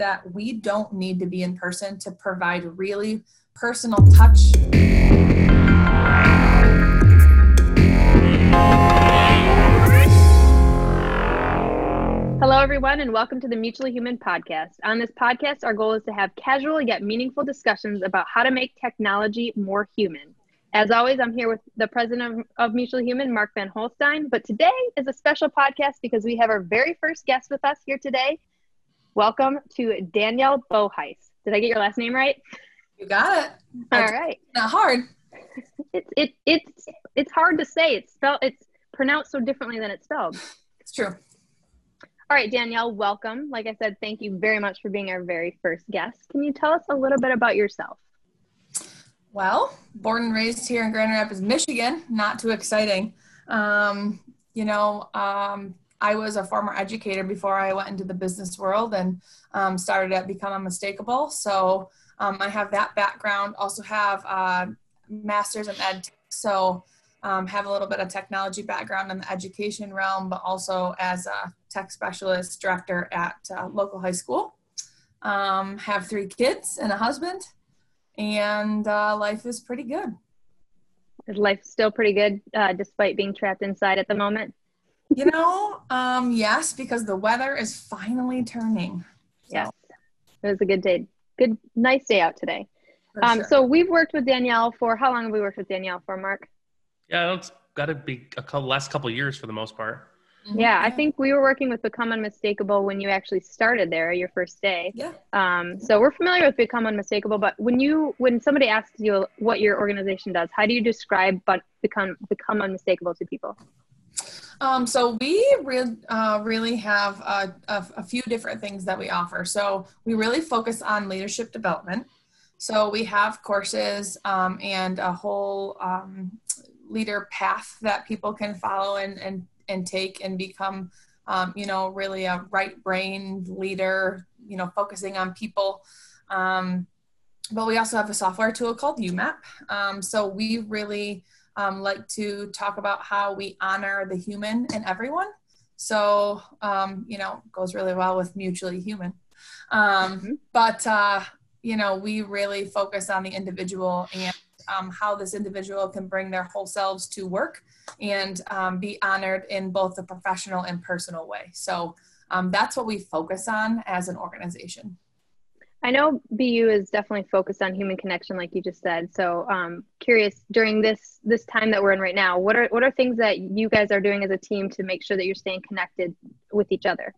that we don't need to be in person to provide really personal touch. Hello, everyone, and welcome to the Mutually Human podcast. On this podcast, our goal is to have casual yet meaningful discussions about how to make technology more human. As always, I'm here with the president of, of Mutually Human, Mark Van Holstyn. But today is a special podcast because we have our very first guest with us here today. Welcome to Danielle Boheis. Did I get your last name right? You got it. All right. Not hard. It's it, it's it's hard to say. It's spelled. It's pronounced so differently than it's spelled. It's true. All right, Danielle, welcome. Like I said, thank you very much for being our very first guest. Can you tell us a little bit about yourself? Well, born and raised here in Grand Rapids, Michigan. Not too exciting. Um, you know, um, I was a former educator before I went into the business world and um, started at Become Unmistakable. So um, I have that background. Also have a master's in ed. So um, have a little bit of technology background in the education realm, but also as a tech specialist director at uh, local high school. Um, have three kids and a husband, and uh, life is pretty good. Is life still pretty good uh, despite being trapped inside at the moment? You know, um, yes, because the weather is finally turning. So. Yes, it was a good day. Good, nice day out today. Um, sure. So we've worked with Danielle for how long have we worked with Danielle for, Mark? Yeah, it's got to be a couple, last couple years for the most part. Mm-hmm. Yeah, I think we were working with Become Unmistakable when you actually started there, your first day. Yeah. Um, so we're familiar with Become Unmistakable, but when you when somebody asks you what your organization does, how do you describe but become become unmistakable to people? Um, so we re- uh, really have a, a, a, few different things that we offer. So we really focus on leadership development. So we have courses um, and a whole um, leader path that people can follow and, and, and take and become, um, you know, really a right brain leader, you know, focusing on people. Um, but we also have a software tool called UMAP. Um, so we really um, like to talk about how we honor the human in everyone. So, um, you know, goes really well with mutually human. Um, mm-hmm. But, uh, you know, we really focus on the individual and um, how this individual can bring their whole selves to work and um, be honored in both the professional and personal way. So um, that's what we focus on as an organization. I know BU is definitely focused on human connection, like you just said. So, um, curious during this this time that we're in right now, what are what are things that you guys are doing as a team to make sure that you're staying connected with each other?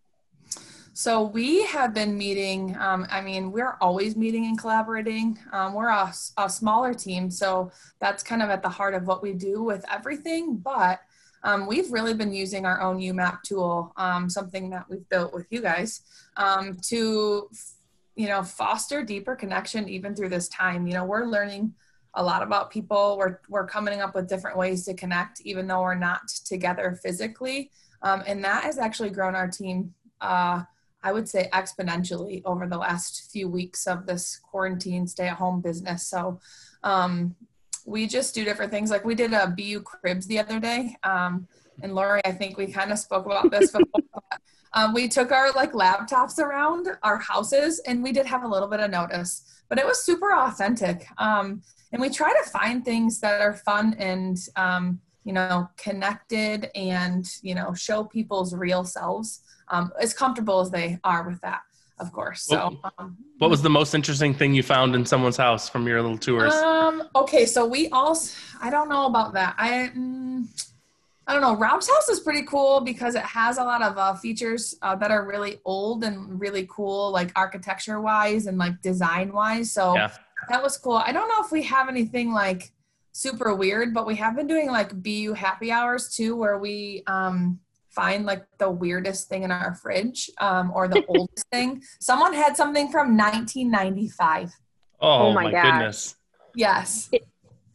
So we have been meeting. Um, I mean, we're always meeting and collaborating. Um, we're a, a, smaller team, so that's kind of at the heart of what we do with everything. But um, we've really been using our own UMAP tool, um, something that we've built with you guys, um, to you know foster deeper connection even through this time. You know, we're learning a lot about people. We're we're coming up with different ways to connect, even though we're not together physically, um, and that has actually grown our team. Uh, I would say exponentially over the last few weeks of this quarantine stay at home business. So um, we just do different things. Like we did a BU cribs the other day. Um, and Lori, I think we kind of spoke about this before. Um, we took our like laptops around our houses and we did have a little bit of notice, but it was super authentic. Um, and we try to find things that are fun and, um, you know, connected and, you know, show people's real selves um, as comfortable as they are with that of course. So, um, what was the most interesting thing you found in someone's house from your little tours? Um, okay, so we all, I don't know about that. I, mm, I don't know. Rob's house is pretty cool because it has a lot of uh, features uh, that are really old and really cool, like architecture wise and like design wise. So yeah. that was cool. I don't know if we have anything like super weird, but we have been doing like BU happy hours too, where we, um, find like the weirdest thing in our fridge um, or the oldest thing. Someone had something from 1995. Oh, oh my, my goodness. Yes. It,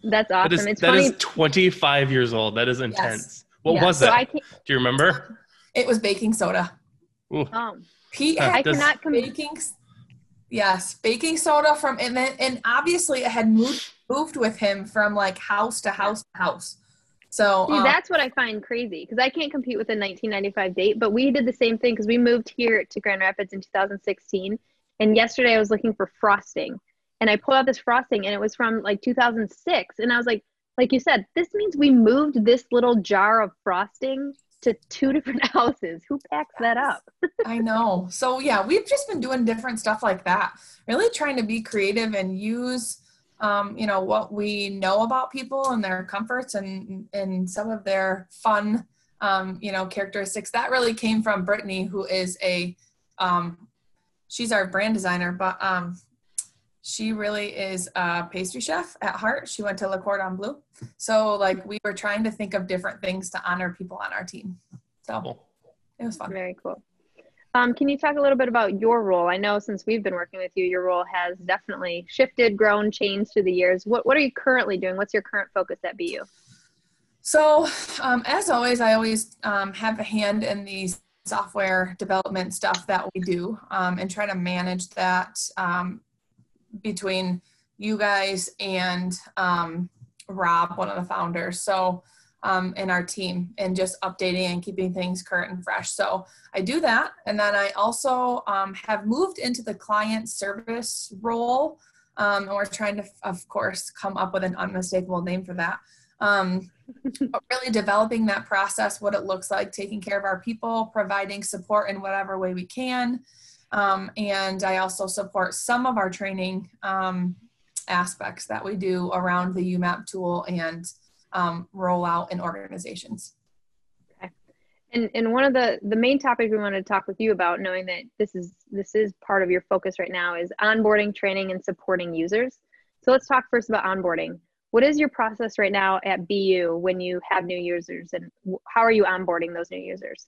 that's awesome. That is, it's that funny. is 25 years old. That is intense. Yes. What yes. was so that? Do you remember? It was baking soda. Ooh. Um, Pete had I cannot com- baking. Yes, baking soda from and then, and obviously it had moved moved with him from like house to house to house. So See, um, that's what I find crazy because I can't compete with a 1995 date. But we did the same thing because we moved here to Grand Rapids in 2016, And yesterday I was looking for frosting and I pulled out this frosting and it was from like 2006. And I was like, like you said, this means we moved this little jar of frosting to two different houses. Who packs that up? I know. So yeah, we've just been doing different stuff like that. Really trying to be creative and use um, you know what we know about people and their comforts and and some of their fun um, you know characteristics that really came from brittany who is a um, she's our brand designer but um, she really is a pastry chef at heart. She went to Le Cordon Bleu. So like we were trying to think of different things to honor people on our team. So cool. it was fun. Very cool. Um, can you talk a little bit about your role? I know since we've been working with you, your role has definitely shifted, grown, changed through the years. What What are you currently doing? What's your current focus at BU? So, um, as always, I always um, have a hand in the software development stuff that we do um, and try to manage that um, between you guys and um, Rob, one of the founders. So, um, in our team and just updating and keeping things current and fresh. So I do that. And then I also um, have moved into the client service role. Um, and we're trying to, of course, come up with an unmistakable name for that. Um, but really developing that process, what it looks like, taking care of our people, providing support in whatever way we can, um, and I also support some of our training um, aspects that we do around the UMAP tool and um, rollout in organizations. Okay. And, and one of the, the main topics we wanted to talk with you about, knowing that this is this is part of your focus right now, is onboarding, training, and supporting users. So let's talk first about onboarding. What is your process right now at BU when you have new users, and how are you onboarding those new users?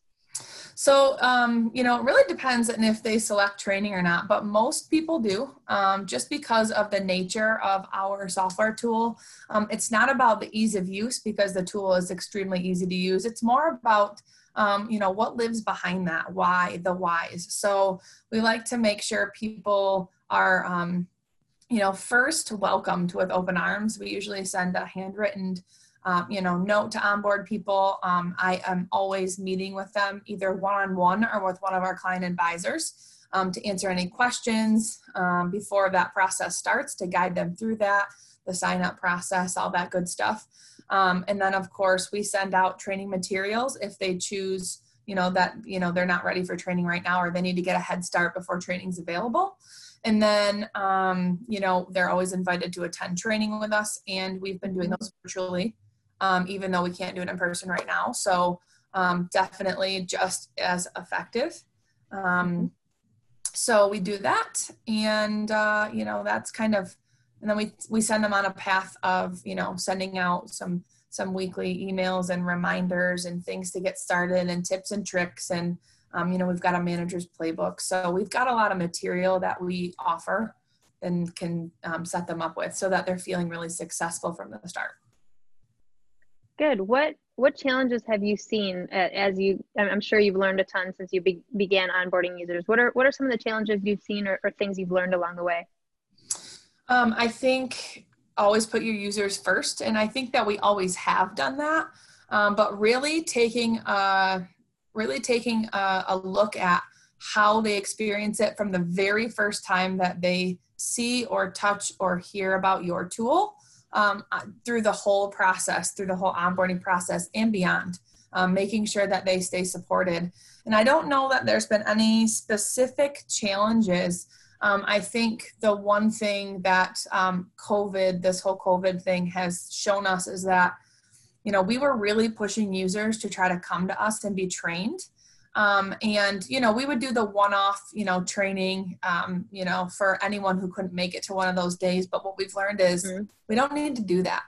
So, um, you know, it really depends on if they select training or not, but most people do um, just because of the nature of our software tool. Um, it's not about the ease of use because the tool is extremely easy to use. It's more about um, you know what lives behind that why the whys so we like to make sure people are um, you know first welcomed with open arms we usually send a handwritten um, you know, note to onboard people. Um, I am always meeting with them either one-on-one or with one of our client advisors um, to answer any questions um, before that process starts to guide them through that, the sign up process, all that good stuff. Um, and then of course we send out training materials if they choose, you know, that, you know, they're not ready for training right now or they need to get a head start before training's available. And then, um, you know, they're always invited to attend training with us, and we've been doing those virtually um, even though we can't do it in person right now. So um, definitely just as effective. Um, so we do that, and uh, you know that's kind of, and then we we send them on a path of you know sending out some some weekly emails and reminders and things to get started and tips and tricks and um, you know we've got a manager's playbook so we've got a lot of material that we offer and can um, set them up with so that they're feeling really successful from the start Good. What what challenges have you seen as you? I'm sure you've learned a ton since you be, began onboarding users. What are what are some of the challenges you've seen or, or things you've learned along the way? Um, I think always put your users first, and I think that we always have done that. Um, but really taking a really taking a, a look at how they experience it from the very first time that they see or touch or hear about your tool um, uh, through the whole process, through the whole onboarding process and beyond, um, making sure that they stay supported. And I don't know that there's been any specific challenges. Um, I think the one thing that um, COVID, this whole COVID thing has shown us is that, you know, we were really pushing users to try to come to us and be trained. Um, and you know we would do the one-off you know training um, you know for anyone who couldn't make it to one of those days but what we've learned is mm-hmm. we don't need to do that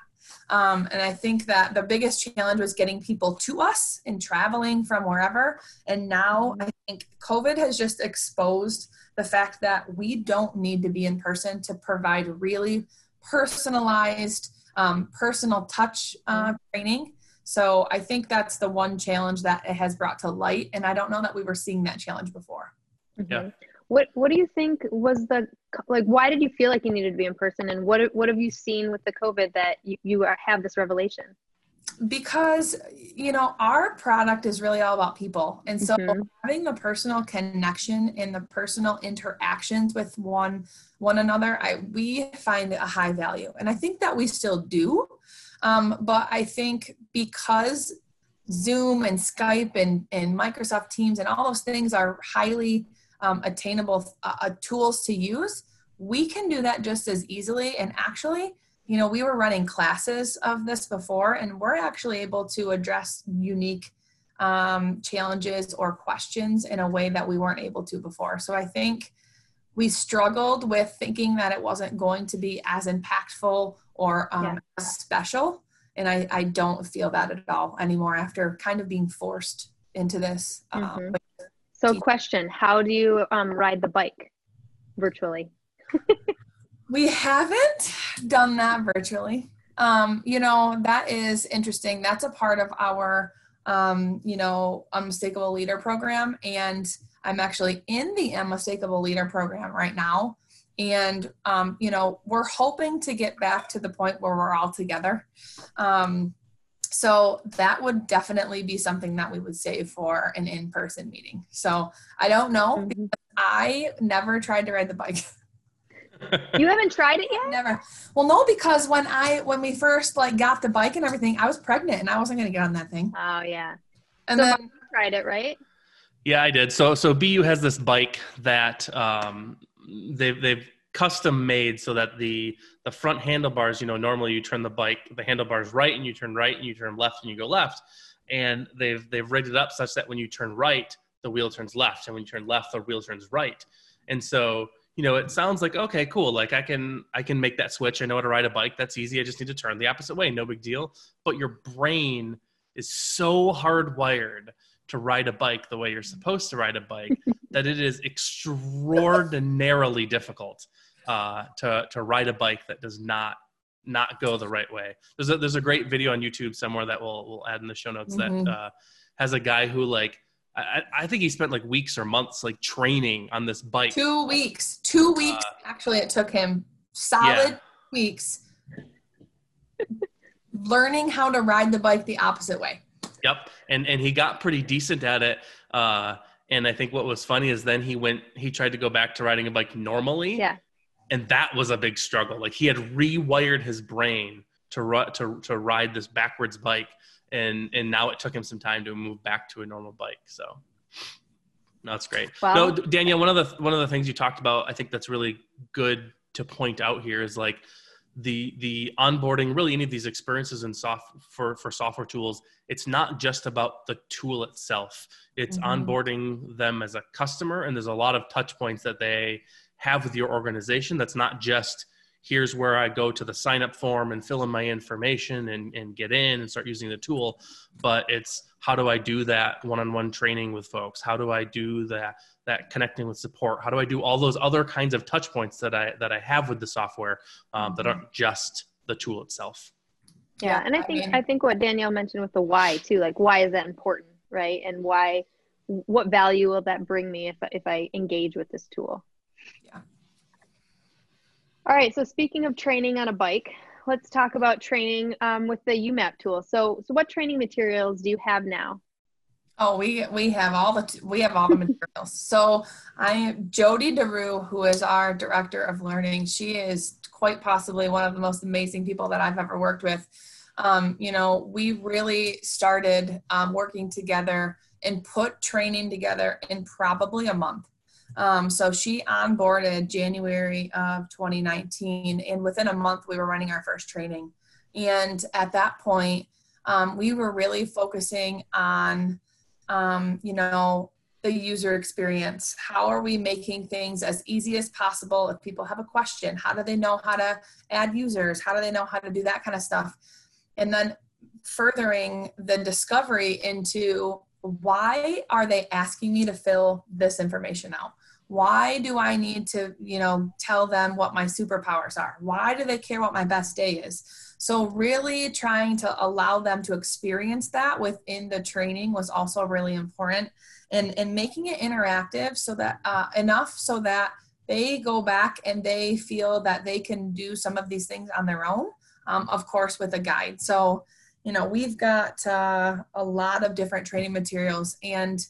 um, and i think that the biggest challenge was getting people to us and traveling from wherever and now i think covid has just exposed the fact that we don't need to be in person to provide really personalized um, personal touch uh, mm-hmm. training so I think that's the one challenge that it has brought to light. And I don't know that we were seeing that challenge before. Mm-hmm. Yeah. What What do you think was the like? Why did you feel like you needed to be in person? And what What have you seen with the COVID that you, you are, have this revelation? because you know our product is really all about people and so mm-hmm. having the personal connection and the personal interactions with one one another i we find a high value and i think that we still do um, but i think because zoom and skype and, and microsoft teams and all those things are highly um, attainable uh, uh tools to use we can do that just as easily and actually you know, we were running classes of this before, and we're actually able to address unique um, challenges or questions in a way that we weren't able to before. So I think we struggled with thinking that it wasn't going to be as impactful or um, yeah. special. And I, I don't feel that at all anymore after kind of being forced into this. Um, mm-hmm. so, question How do you um, ride the bike virtually? We haven't done that virtually. Um, you know, that is interesting. That's a part of our, um, you know, Unmistakable Leader program. And I'm actually in the Unmistakable Leader program right now. And, um, you know, we're hoping to get back to the point where we're all together. Um, so that would definitely be something that we would save for an in person meeting. So I don't know. Mm-hmm. I never tried to ride the bike. you haven't tried it yet? Never. Well, no, because when I when we first like got the bike and everything, I was pregnant and I wasn't going to get on that thing. Oh yeah. And so then tried it, right? Yeah, I did. So so BU has this bike that um, they've they've custom made so that the the front handlebars, you know, normally you turn the bike the handlebars right and you turn right and you turn left and you go left, and they've they've rigged it up such that when you turn right, the wheel turns left, and when you turn left, the wheel turns right, and so you know, it sounds like okay, cool. Like I can I can make that switch. I know how to ride a bike. That's easy. I just need to turn the opposite way. No big deal. But your brain is so hardwired to ride a bike the way you're supposed to ride a bike that it is extraordinarily difficult uh, to to ride a bike that does not not go the right way. There's a there's a great video on YouTube somewhere that we'll we'll add in the show notes mm-hmm. that uh, has a guy who like I, I, think he spent like weeks or months like training on this bike. Two weeks. Two weeks. Uh, actually, it took him solid yeah. weeks learning how to ride the bike the opposite way. Yep, and and he got pretty decent at it. Uh, and I think what was funny is then he went. He tried to go back to riding a bike normally. Yeah. And that was a big struggle. Like he had rewired his brain to ru- to to ride this backwards bike and and now it took him some time to move back to a normal bike. So No, that's great. Wow. No, Danielle, one of the one of the things you talked about, I think that's really good to point out here is like the the onboarding really any of these experiences in soft for for software tools it's not just about the tool itself it's mm-hmm. onboarding them as a customer and there's a lot of touch points that they have with your organization that's not just here's where I go to the sign up form and fill in my information and, and get in and start using the tool. But it's how do I do that one on one training with folks? How do I do that that connecting with support? How do I do all those other kinds of touch points that I that I have with the software um, that aren't just the tool itself? Yeah, and I think I, mean, I think what Danielle mentioned with the why too, like why is that important, right? And why what value will that bring me if if I engage with this tool? Yeah. All right. So speaking of training on a bike, let's talk about training um, with the UMAP tool. So, so what training materials do you have now? Oh, we we have all the we have all the materials. So I am Jody Daru, who is our director of learning. She is quite possibly one of the most amazing people that I've ever worked with. Um, you know, we really started um, working together and put training together in probably a month. Um, so she onboarded January of 2019, and within a month, we were running our first training. And at that point, um, we were really focusing on, um, you know, the user experience. How are we making things as easy as possible? If people have a question, how do they know how to add users? How do they know how to do that kind of stuff? And then furthering the discovery into why are they asking me to fill this information out? why do i need to you know tell them what my superpowers are why do they care what my best day is so really trying to allow them to experience that within the training was also really important. And and making it interactive so that uh, enough so that they go back and they feel that they can do some of these things on their own um, of course with a guide. So you know, we've got uh, a lot of different training materials, and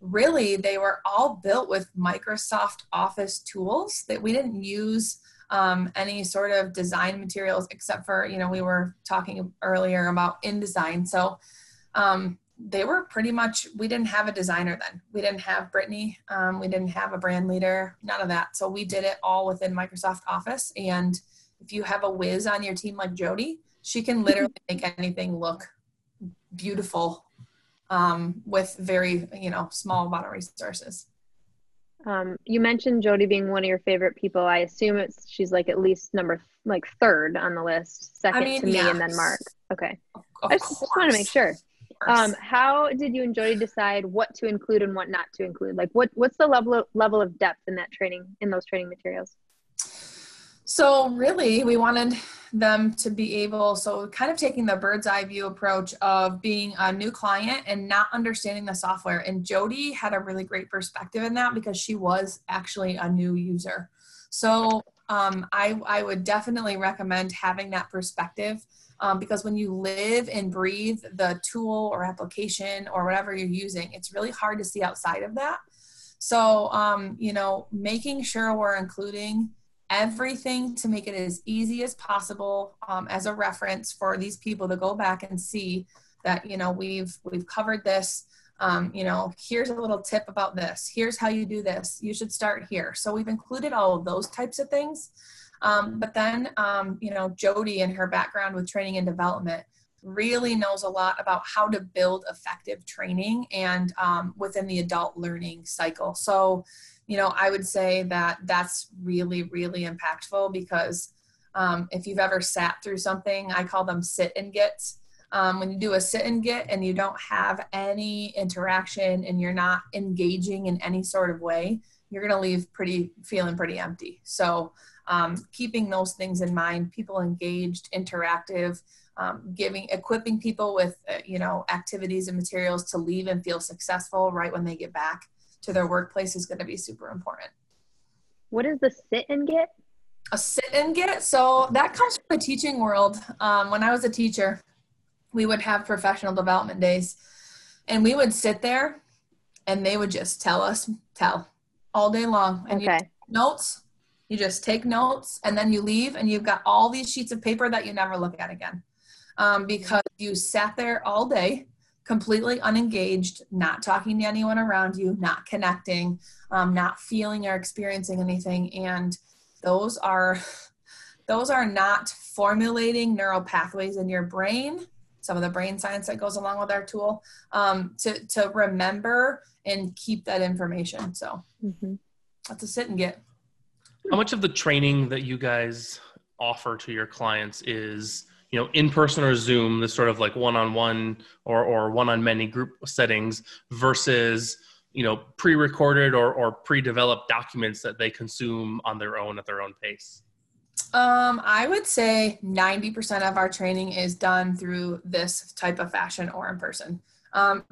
really they were all built with Microsoft Office tools that we didn't use um, any sort of design materials except for, you know, we were talking earlier about InDesign. So um, they were pretty much, we didn't have a designer then. We didn't have Brittany. Um, we didn't have a brand leader, none of that. So we did it all within Microsoft Office. And if you have a whiz on your team like Jody, she can literally make anything look beautiful um, with very, you know, small amount of resources. Um, you mentioned Jody being one of your favorite people. I assume it's she's like at least number like third on the list, second I mean, to me, yes. and then Mark. Okay, of I just, just want to make sure. Um, how did you and Jody decide what to include and what not to include? Like, what what's the level of, level of depth in that training in those training materials? So really, we wanted them to be able, so kind of taking the bird's eye view approach of being a new client and not understanding the software. And Jody had a really great perspective in that because she was actually a new user. So um, I, I would definitely recommend having that perspective um, because when you live and breathe the tool or application or whatever you're using, it's really hard to see outside of that. So, um, you know, making sure we're including everything to make it as easy as possible um, as a reference for these people to go back and see that you know we've we've covered this. Um, you know here's a little tip about this. Here's how you do this. You should start here. So we've included all of those types of things. Um, but then um, you know jody and her background with training and development really knows a lot about how to build effective training and um, within the adult learning cycle. So you know, I would say that that's really, really impactful because um, if you've ever sat through something, I call them sit and gets. Um, when you do a sit and get and you don't have any interaction and you're not engaging in any sort of way, you're going to leave pretty feeling pretty empty. So, um, keeping those things in mind, people engaged, interactive, um, giving, equipping people with, uh, you know, activities and materials to leave and feel successful right when they get back to their workplace is going to be super important. What is the sit and get? A sit and get. So that comes from the teaching world. Um, when I was a teacher, we would have professional development days, and we would sit there, and they would just tell us tell all day long, and okay. you notes. You just take notes, and then you leave, and you've got all these sheets of paper that you never look at again, um, because you sat there all day completely unengaged, not talking to anyone around you, not connecting, um, not feeling or experiencing anything. And those are those are not formulating neural pathways in your brain some of the brain science that goes along with our tool um, to, to remember and keep that information so mm-hmm. that's a sit and get how much of the training that you guys offer to your clients is you know in person or zoom this sort of like one-on-one or or one-on-many group settings versus you know pre-recorded or, or pre-developed documents that they consume on their own at their own pace um, I would say 90% of our training is done through this type of fashion or in person. Um,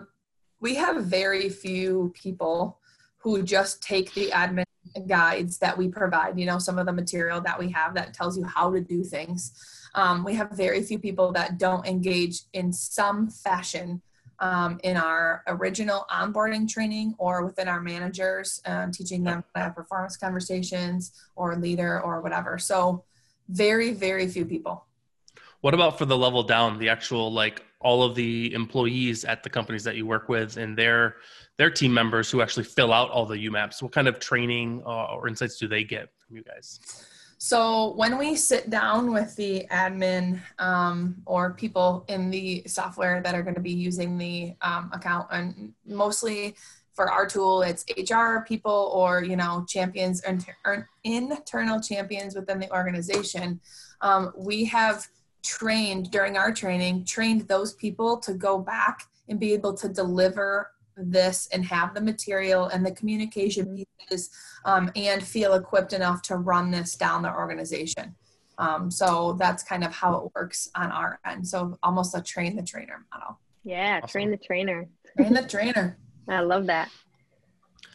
we have very few people who just take the admin guides that we provide, you know, some of the material that we have that tells you how to do things. Um, we have very few people that don't engage in some fashion um, in our original onboarding training or within our managers, um, teaching them to have performance conversations or leader or whatever. So, very, very few people. What about for the level down, the actual like all of the employees at the companies that you work with and their their team members who actually fill out all the UMAPs? What kind of training uh, or insights do they get from you guys? So when we sit down with the admin um, or people in the software that are going to be using the um, account, and mostly for our tool, it's HR people or you know champions, inter- internal champions within the organization. Um, we have trained during our training, trained those people to go back and be able to deliver this and have the material and the communication pieces um, and feel equipped enough to run this down the organization. Um, so that's kind of how it works on our end. So almost a train the trainer model. Yeah, awesome. train the trainer. Train the trainer. I love that.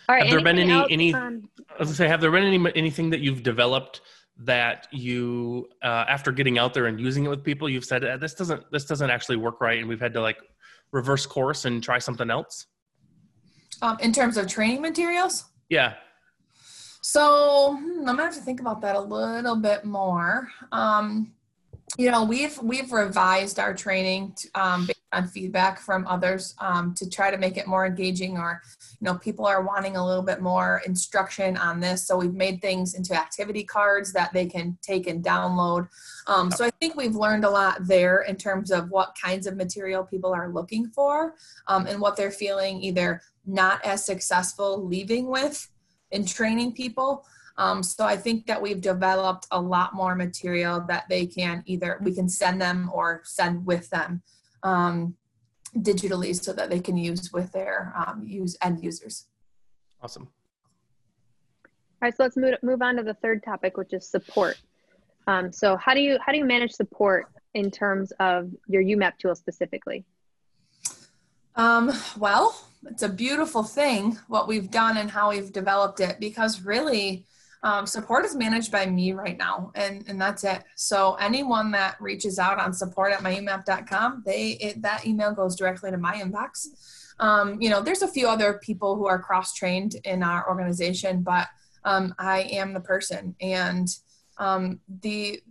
All right. Have there been any any? I was gonna say, have there been any anything that you've developed that you uh, after getting out there and using it with people you've said uh, this doesn't this doesn't actually work right and we've had to like reverse course and try something else um, in terms of training materials? Yeah. So hmm, i'm gonna have to think about that a little bit more. Um, you know we've we've revised our training to, um, based on feedback from others um, to try to make it more engaging or you know people are wanting a little bit more instruction on this. So we've made things into activity cards that they can take and download. Um, so i think we've learned a lot there in terms of what kinds of material people are looking for um, and what they're feeling either not as successful leaving with in training people um, so I think that we've developed a lot more material that they can either we can send them or send with them um, digitally so that they can use with their um, use end users. Awesome. All right, so let's move, move on to the third topic, which is support. Um, so how do you how do you manage support in terms of your UMAP tool specifically? Um, well, it's a beautiful thing what we've done and how we've developed it because really um, support is managed by me right now, and, and that's it. So anyone that reaches out on support at myumap.com, they it, that email goes directly to my inbox. Um, you know, there's a few other people who are cross trained in our organization, but um, I am the person, and um, the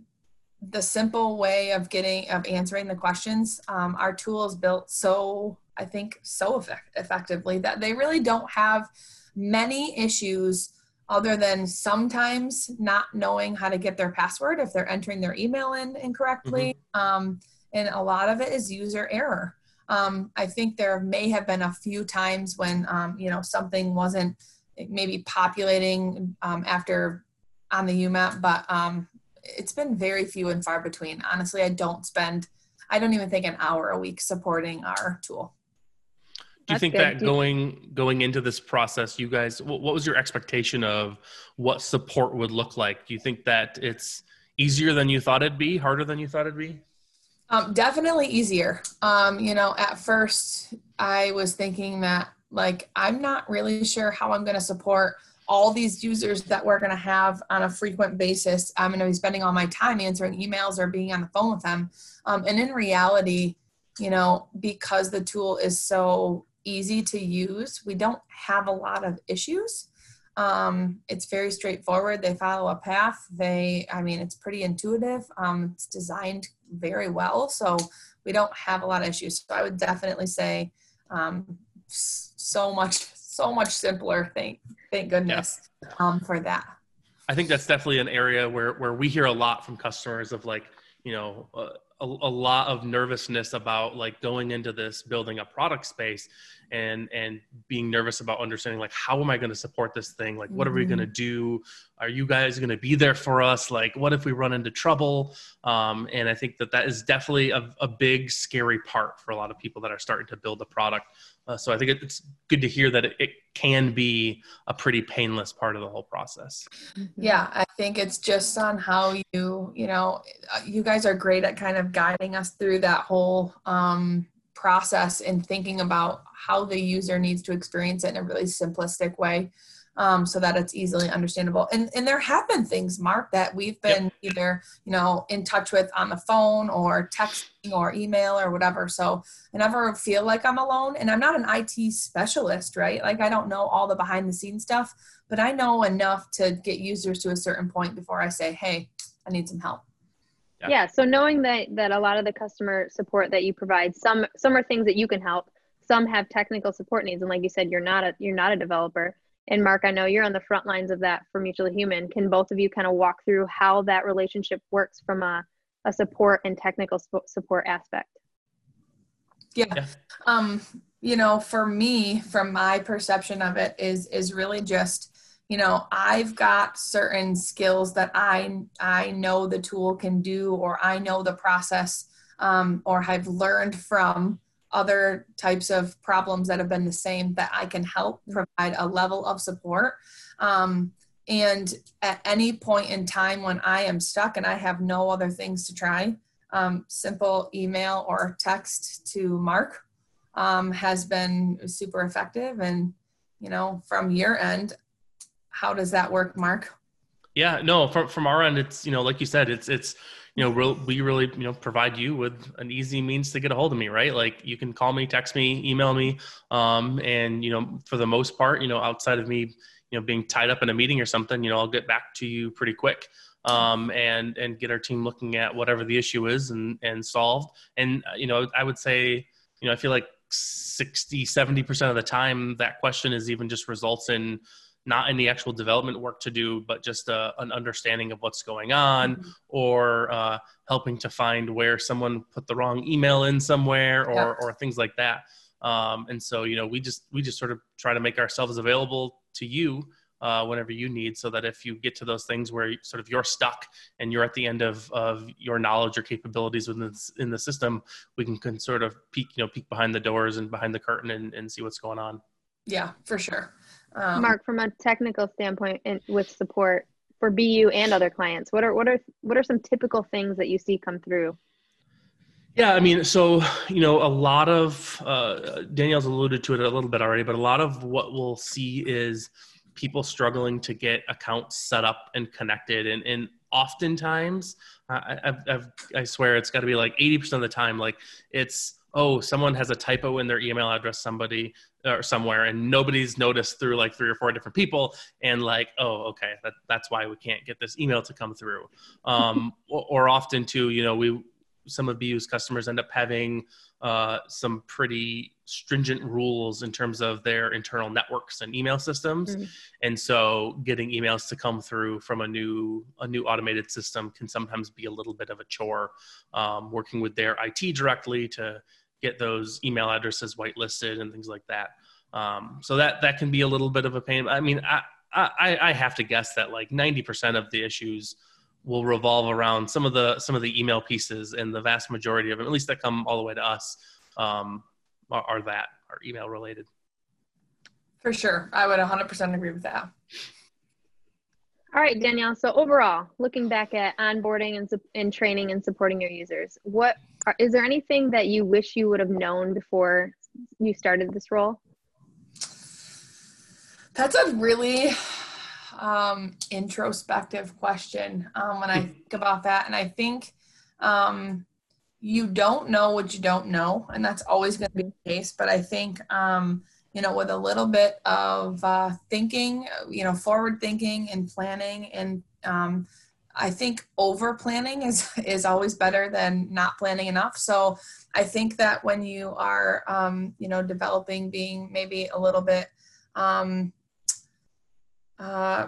the simple way of getting of answering the questions, um, our tool is built so I think so effect- effectively that they really don't have many issues other than sometimes not knowing how to get their password if they're entering their email in incorrectly. Mm-hmm. Um, and a lot of it is user error. Um, I think there may have been a few times when um, you know something wasn't maybe populating um, after on the UMAP, but um, it's been very few and far between. Honestly, I don't spend, I don't even think an hour a week supporting our tool do you think good. that going going into this process you guys what, what was your expectation of what support would look like? Do you think that it's easier than you thought it'd be harder than you thought it'd be? Um, definitely easier. Um, you know at first i was thinking that like i'm not really sure how i'm going to support all these users that we're going to have on a frequent basis. I'm going to be spending all my time answering emails or being on the phone with them. Um, and in reality you know because the tool is so easy to use. We don't have a lot of issues. Um, it's very straightforward. They follow a path. They, I mean, it's pretty intuitive. Um, it's designed very well. So we don't have a lot of issues. So I would definitely say um, so much, so much simpler. Thank, thank goodness yeah. um, for that. I think that's definitely an area where, where we hear a lot from customers of like, you know, uh, a, a, lot of nervousness about like going into this building a product space and and being nervous about understanding like how am i going to support this thing? Like what are we going to mm-hmm. do? Are you guys going to be there for us? Like what if we run into trouble? Um, and i think that that is definitely a, a, big scary part for a lot of people that are starting to build a product. Uh, so i think it's good to hear that it, it, can be a pretty painless part of the whole process. Mm-hmm. yeah i think it's just on how you you know uh, you guys are great at kind of guiding us through that whole um, process and thinking about how the user needs to experience it in a really simplistic way um, so that it's easily understandable. And, and there have been things, Mark, that we've been yep. either, you know, in touch with on the phone or texting or email or whatever. So I never feel like I'm alone. And I'm not an IT specialist, right? Like I don't know all the behind the scenes stuff, but I know enough to get users to a certain point before I say, hey, I need some help. Yeah. yeah. So knowing that that a lot of the customer support that you provide, some some are things that you can help. Some have technical support needs, and like you said, you're not a you're not a developer. And Mark, I know you're on the front lines of that for Mutually Human. Can both of you kind of walk through how that relationship works from a, a support and technical support aspect? Yeah. yeah. Um, you know, for me, from my perception of it, is is really just you know i've got certain skills that i i know the tool can do or i know the process um, or have learned from other types of problems that have been the same that i can help provide a level of support. Um, and at any point in time when i am stuck and i have no other things to try um, simple email or text to mark um, has been super effective. And you know from your end how does that work, Mark? Yeah, no, from from our end, it's you know, like you said, it's it's you know, we really you know provide you with an easy means to get a hold of me, right? Like you can call me, text me, email me, um, and you know, for the most part, you know, outside of me, you know, being tied up in a meeting or something, you know, I'll get back to you pretty quick um, and and get our team looking at whatever the issue is and and solved. And uh, you know, I would say, you know, I feel like 60, 70 percent of the time that question is even just results in not any actual development work to do, but just uh, an understanding of what's going on mm-hmm. or uh, helping to find where someone put the wrong email in somewhere or, yeah. or things like that. Um, and so, you know, we just, we just sort of try to make ourselves available to you uh, whenever you need so that if you get to those things where sort of you're stuck and you're at the end of, of your knowledge or capabilities within the, in the system we can, can sort of peek you know peek behind the doors and behind the curtain and, and see what's going on yeah for sure um, mark from a technical standpoint and with support for bu and other clients what are what are what are some typical things that you see come through yeah, I mean, so you know, a lot of uh, Danielle's alluded to it a little bit already, but a lot of what we'll see is people struggling to get accounts set up and connected. And, and oftentimes, I, I've, I've, I swear it's got to be like 80% of the time, like it's, oh, someone has a typo in their email address, somebody or somewhere, and nobody's noticed through like three or four different people. And like, oh, okay, that, that's why we can't get this email to come through. Um, or, or often too, you know, we, some of BU's customers end up having uh, some pretty stringent rules in terms of their internal networks and email systems mm-hmm. and so getting emails to come through from a new a new automated system can sometimes be a little bit of a chore um, working with their it directly to get those email addresses whitelisted and things like that. Um, so that that can be a little bit of a pain. I mean i i, I have to guess that like 90% of the issues will revolve around some of the some of the email pieces and the vast majority of them at least that come all the way to us um, are, are that are email related. For sure. I would 100% agree with that all right danielle so overall looking back at onboarding and, and training and supporting your users what are, is there anything that you wish you would have known before you started this role that's a really um, introspective question um, when I think about that. And I think um, you don't know what you don't know, and that's always going to be the case. But I think, um, you know, with a little bit of uh, thinking, you know, forward thinking and planning, and um, I think over planning is is always better than not planning enough. So I think that when you are, um, you know, developing, being maybe a little bit um, uh,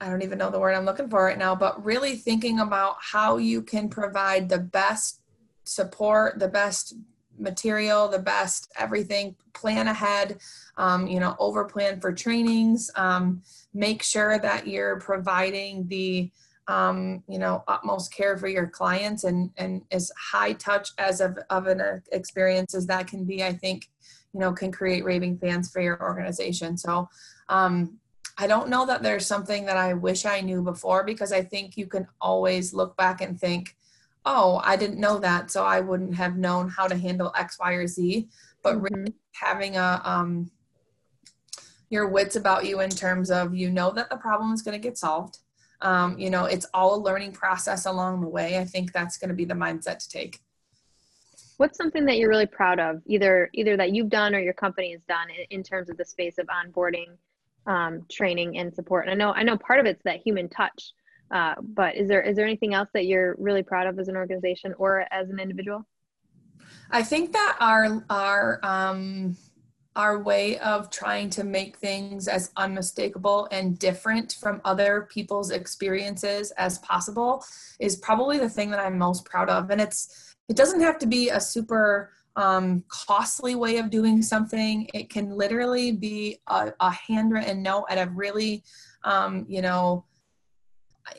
I don't even know the word I'm looking for right now, but really thinking about how you can provide the best support, the best material, the best everything, plan ahead, um, you know, over plan for trainings, um, make sure that you're providing the, um, you know, utmost care for your clients and, and as high touch as of, of an experience as that can be, I think, you know, can create raving fans for your organization. So, um, I don't know that there's something that I wish I knew before because I think you can always look back and think, oh, I didn't know that, so I wouldn't have known how to handle X, Y, or Z. But mm-hmm. really having a um, your wits about you in terms of you know that the problem is going to get solved. Um, you know, it's all a learning process along the way. I think that's going to be the mindset to take. What's something that you're really proud of, either either that you've done or your company has done in, in terms of the space of onboarding um, training and support. And I know I know part of it's that human touch. Uh, but is there is there anything else that you're really proud of as an organization or as an individual? I think that our our um, our way of trying to make things as unmistakable and different from other people's experiences as possible is probably the thing that I'm most proud of. And it's it doesn't have to be a super um, costly way of doing something. It can literally be a, a handwritten note at a really, um, you know,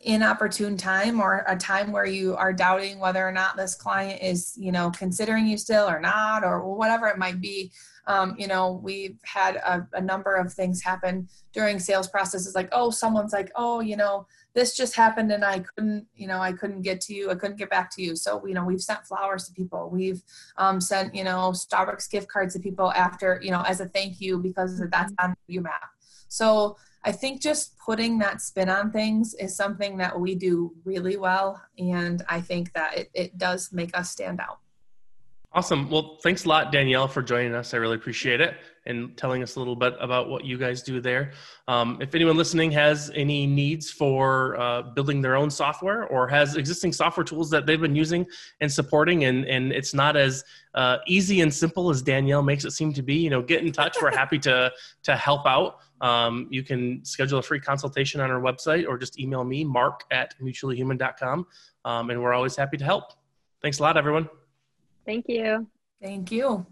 inopportune time or a time where you are doubting whether or not this client is, you know, considering you still or not, or whatever it might be. Um, you know, we've had a, a number of things happen during sales processes like, oh, someone's like, oh, you know, this just happened and I couldn't, you know, I couldn't get to you. I couldn't get back to you. So, you know, we've sent flowers to people. We've um, sent, you know, Starbucks gift cards to people after, you know, as a thank you because that's mm-hmm. map So I think just putting that spin on things is something that we do really well. And I think that it, it does make us stand out. Awesome. Well, thanks a lot, Danielle, for joining us. I really appreciate it and telling us a little bit about what you guys do there. Um, if anyone listening has any needs for uh, building their own software or has existing software tools that they've been using and supporting, and, and it's not as uh, easy and simple as Danielle makes it seem to be, you know, get in touch. We're happy to to help out. Um, you can schedule a free consultation on our website or just email me, mark at mutuallyhuman.com, um, and we're always happy to help. Thanks a lot, everyone. Thank you. Thank you.